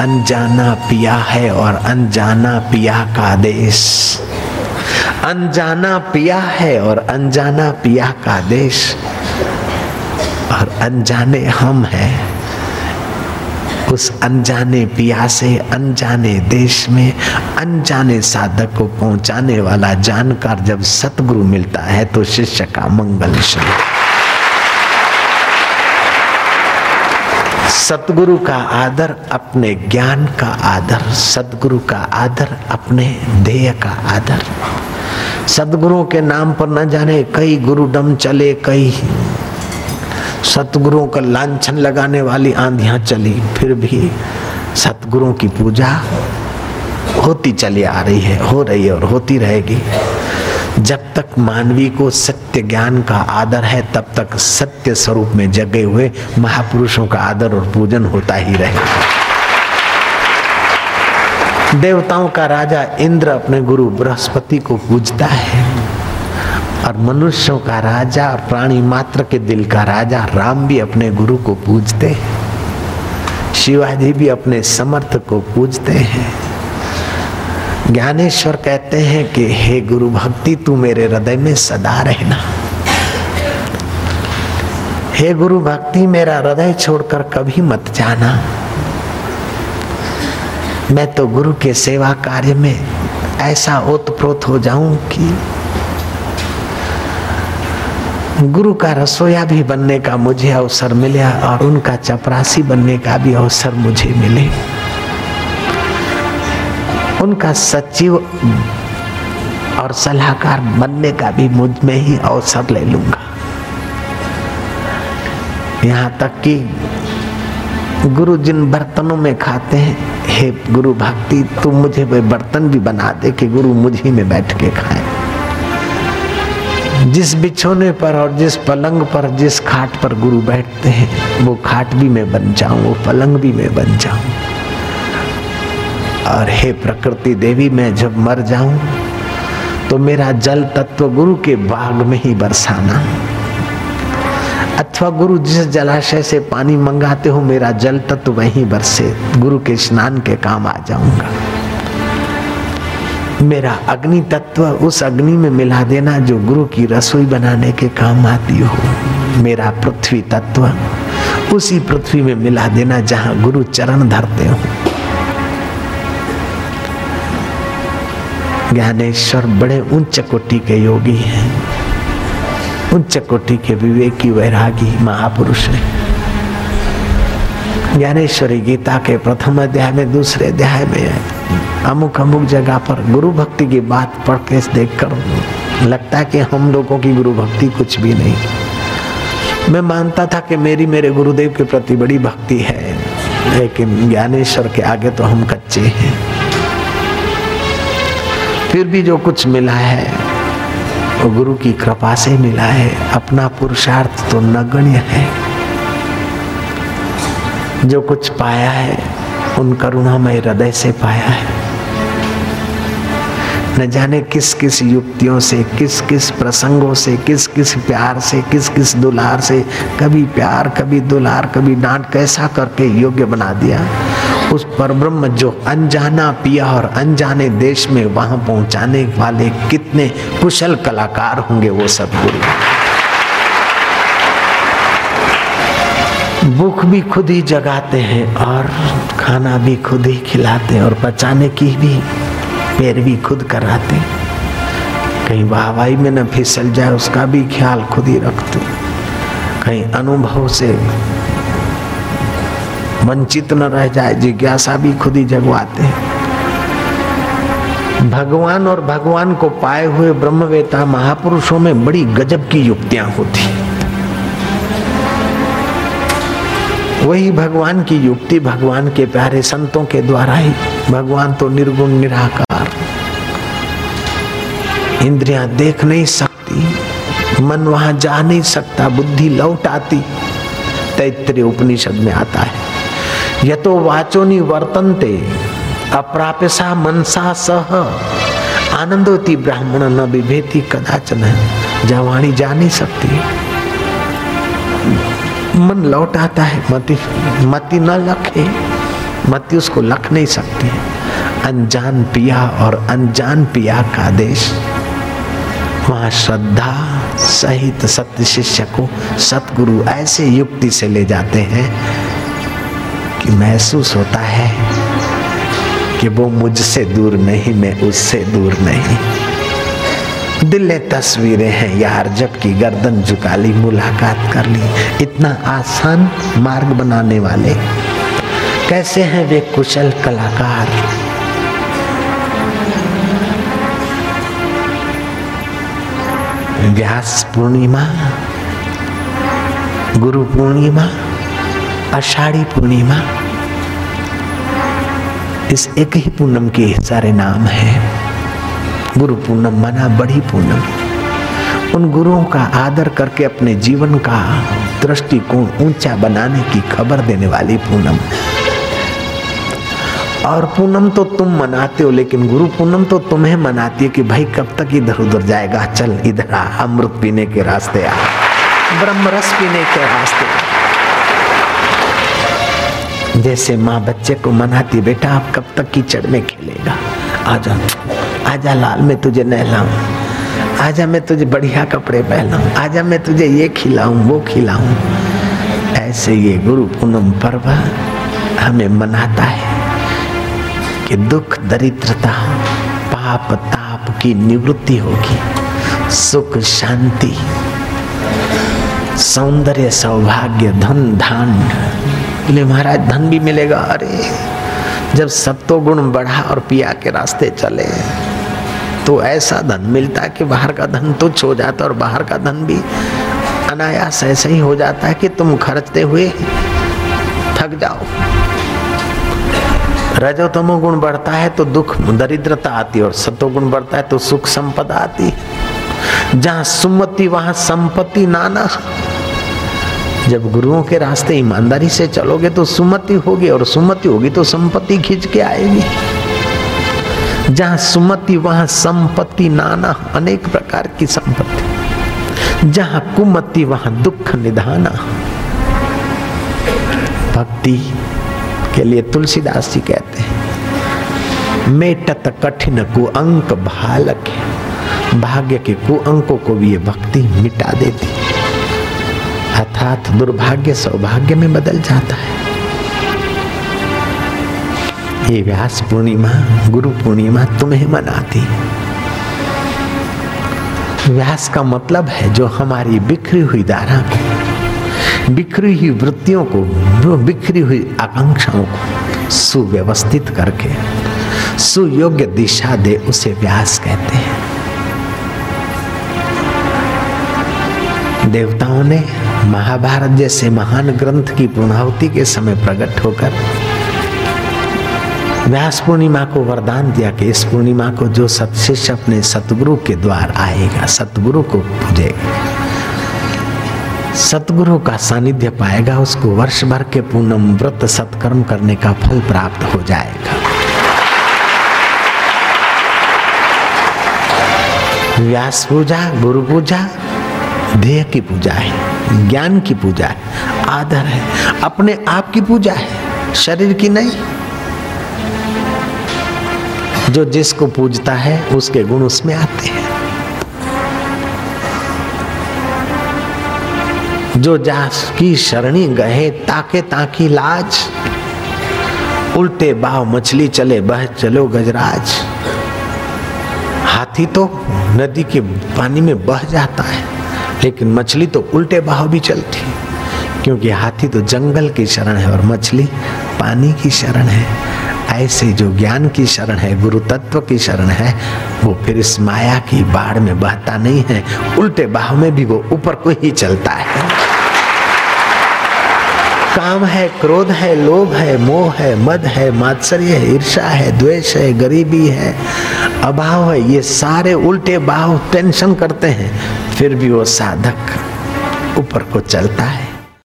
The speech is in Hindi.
अनजाना पिया है और अनजाना पिया का देश। अनजाना पिया है और अनजाना पिया का देश। और अनजाने हम हैं। उस अनजाने पिया से अनजाने देश में अनजाने साधक को पहुँचाने वाला जानकार जब सतगुरु मिलता है तो शिष्य का मंगल शुरू सतगुरु का आदर अपने ज्ञान का आदर सतगुरु का आदर अपने ध्येय का आदर। सदगुरुओं के नाम पर न जाने, कई गुरुडम चले, कई सतगुरुओं का लांछन लगाने वाली आंधियाँ चली, फिर भी सतगुरुओं की पूजा होती चली आ रही है, हो रही है और होती रहेगी। जब तक मानवी को सत्य ज्ञान का आदर है, तब तक सत्य स्वरूप में जगे हुए महापुरुषों का आदर और पूजन होता ही रहेगा। देवताओं का राजा इंद्र अपने गुरु बृहस्पति को पूजता है और मनुष्यों का राजा और प्राणी मात्र के दिल का राजा राम भी अपने गुरु को पूजते हैं। शिवाजी भी अपने समर्थ को पूजते हैं। ज्ञानेश्वर कहते हैं कि, हे गुरु भक्ति, तू मेरे हृदय में सदा रहना। हे गुरु भक्ति, मेरा हृदय छोड़कर कभी मत जाना। मैं तो गुरु के सेवा कार्य में ऐसा ओतप्रोत हो जाऊँ कि गुरु का रसोया भी बनने का मुझे अवसर मिले और उनका चपरासी बनने का भी अवसर मुझे मिले। उनका सचिव और सलाहकार बनने का भी मुझमें ही अवसर ले लूँगा। यहाँ तक कि गुरु जिन बर्तनों में खाते हैं, हे गुरु भक्ति तुम मुझे वे बर्तन भी बना दे कि गुरु मुझे में बैठ के खाए। जिस बिछोने पर और जिस पलंग पर, जिस खाट पर गुरु बैठते हैं, वो खाट भी मैं बन जाऊँ, वो पलंग भी मैं बन जाऊँ। और हे प्रकृति देवी, मैं जब मर जाऊँ तो मेरा जल तत्व गुरु के बाग में ही बरसाना। अथवा गुरु जिस जलाशय से पानी मंगाते हो, मेरा जल तत्व वहीं बरसे, गुरु के स्नान के काम आ जाऊँगा। मेरा अग्नि तत्व उस अग्नि में मिला देना, जो गुरु की रसोई बनाने के काम आती हो। मेरा पृथ्वी तत्व उसी पृथ्वी में मिला देना, जहाँ गुरु चरण धरते हो। ज्ञानेश्वर बड़े उच्च कोटि के योगी हैं। उच्च कोटि के विवेकी वैरागी महापुरुष हैं। ज्ञानेश्वरी गीता के प्रथम अध्याय में दूसरे अध्याय में अमुक अमुक जगह पर गुरु भक्ति की बात पढ़ के देख कर लगता है कि हम लोगों की गुरु भक्ति कुछ भी नहीं। मैं मानता था कि मेरी मेरे गुरुदेव के प्रति बड़ी भक्ति है, लेकिन ज्ञानेश्वर के आगे तो हम कच्चे हैं। फिर भी जो कुछ मिला है, वो गुरु की कृपा से मिला है। अपना पुरुषार्थ तो नगण्य है। जो कुछ पाया है, उन करुणामय हृदय से पाया है। न जाने किस किस युक्तियों से किस किस प्रसंगों से किस किस प्यार से किस किस दुलार से, कभी प्यार, कभी दुलार, कभी डांट, कैसा करके योग्य बना दिया। उस पर ब्रह्म जो अनजाना पिया और अनजाने देश में वहाँ पहुँचाने वाले कितने कुशल कलाकार होंगे वो सब गुरु। भूख भी खुद ही जगाते हैं और खाना भी खुद ही खिलाते हैं और पचाने की भी पैरवी खुद कराते कहीं वाहवाही में न फिसल जाए, उसका भी ख्याल खुद ही रखते कहीं अनुभव से वंचित न रह जाए, जिज्ञासा भी खुद ही जगवाते हैं। भगवान और भगवान को पाए हुए ब्रह्मवेता महापुरुषों में बड़ी गजब की युक्तियाँ होती। वही भगवान की युक्ति भगवान के प्यारे संतों के द्वारा ही। भगवान तो निर्गुण, निराकार। इंद्रियाँ देख नहीं सकती, मन वहाँ जा नहीं सकता, बुद्धि लौट आती। तैतृय उपनिषद में आता है। यह तो वाचोनी वर्तनते, अप्राप्यसा मनसा सह। आनंदोती ब्राह्मण न विभेति कदाचन जवानी जा नहीं सकती। मन लौट आता है, मति मति न लखे, मत उसको लख नहीं सकती। अनजान पिया और अनजान पिया का देश। वहाँ श्रद्धा सहित सत्य शिष्य को सतगुरु ऐसे युक्ति से ले जाते हैं कि महसूस होता है कि वो मुझसे दूर नहीं, मैं उससे दूर नहीं। दिल तस्वीरें हैं यार, जबकि गर्दन झुका ली, मुलाकात कर ली। इतना आसान मार्ग बनाने वाले कैसे हैं वे कुशल कलाकार? व्यास पूर्णिमा, गुरु पूर्णिमा आषाढ़ी पूर्णिमा। इस एक ही पूनम के सारे नाम है। गुरु पूनम मना बड़ी पूनम। उन गुरुओं का आदर करके अपने जीवन का दृष्टिकोण ऊँचा बनाने की खबर देने वाली पूनम। और पूनम तो तुम मनाते हो, लेकिन गुरु पूनम तो तुम्हें मनाती है कि भाई कब तक इधर उधर जाएगा? चल, इधर आ, अमृत पीने के रास्ते आ। ब्रह्म रस पीने के रास्ते जैसे माँ बच्चे को मनाती, बेटा आप कब तक कीचड़ में खेलेगा? आजा आजा लाल मैं तुझे नहलाऊं। आजा मैं तुझे बढ़िया कपड़े पहनाऊं। आजा मैं तुझे ये खिलाऊं, वो खिलाऊं। ऐसे ये गुरु पूनम पर्व हमें मनाता है कि दुख, दरिद्रता, पाप, ताप की निवृत्ति होगी। सुख, शांति, सौंदर्य, सौभाग्य, धन धान बोले, महाराज, धन भी मिलेगा। अरे, जब सत्तो गुण बढ़ा और पिया के रास्ते चले तो ऐसा धन मिलता है कि बाहर का धन तुच्छ हो जाता और बाहर का धन भी अनायास ऐसे ही हो जाता है कि तुम खर्चते हुए थक जाओ। रजो तमो गुण बढ़ता है तो दुख, दरिद्रता आती और सतो गुण बढ़ता है तो सुख संपदा आती। जहाँ सुमति, वहाँ संपत्ति नाना। जब गुरुओं के रास्ते ईमानदारी से चलोगे तो सुमति होगी और सुमति होगी तो संपत्ति खींच के आएगी। जहाँ सुमति, वहाँ संपत्ति, नाना, अनेक प्रकार की संपत्ति। जहाँ कुमति, वहाँ दुख, निधाना। भक्ति के लिए तुलसीदास जी कहते हैं, मेटत कठिन कुअंक भालक भाग्य के कुअंकों को भी ये भक्ति मिटा देती। अर्थात दुर्भाग्य सौभाग्य में बदल जाता है। ये व्यास पूर्णिमा, गुरु पूर्णिमा तुम्हें मनाती व्यास का मतलब है जो हमारी बिखरी हुई धारा को, बिखरी हुई वृत्तियों को बिखरी हुई आकांक्षाओं को सुव्यवस्थित करके, सुयोग्य दिशा दे उसे व्यास कहते हैं। देवताओं ने महाभारत जैसे महान ग्रंथ की पूर्णाहुति के समय प्रकट होकर व्यास पूर्णिमा को वरदान दिया कि इस पूर्णिमा को जो सतशिष्य अपने सतगुरु के द्वार आएगा, सतगुरु को पूजेगा। सतगुरु का सानिध्य पाएगा, उसको वर्ष भर के पूनम व्रत सत्कर्म करने का फल प्राप्त हो जाएगा। व्यास पूजा, गुरु पूजा ध्येय की पूजा है, ज्ञान की पूजा है, आदर है, अपने आप की पूजा है, शरीर की नहीं। जो जिसको पूजता है, उसके गुण उसमें आते हैं। जो जास की शरणी गए ताके ताकी लाज, उल्टे बाव मछली चले, बह चलो गजराज। हाथी तो नदी के पानी में बह जाता है। लेकिन मछली तो उल्टे बहाव भी चलती क्योंकि हाथी तो जंगल की शरण है और मछली पानी की शरण है। ऐसे जो ज्ञान की शरण है, गुरु तत्व की शरण है, वो फिर इस माया की बाढ़ में बहता नहीं है। उल्टे बाह में भी वो ऊपर को ही चलता है। काम है, क्रोध है, लोभ है, मोह है, मद है, मात्सर्य है ईर्षा है, द्वेष है, गरीबी है। अभाव है, ये सारे उल्टे बाह टेंशन करते हैं। फिर भी वो साधक ऊपर को चलता है।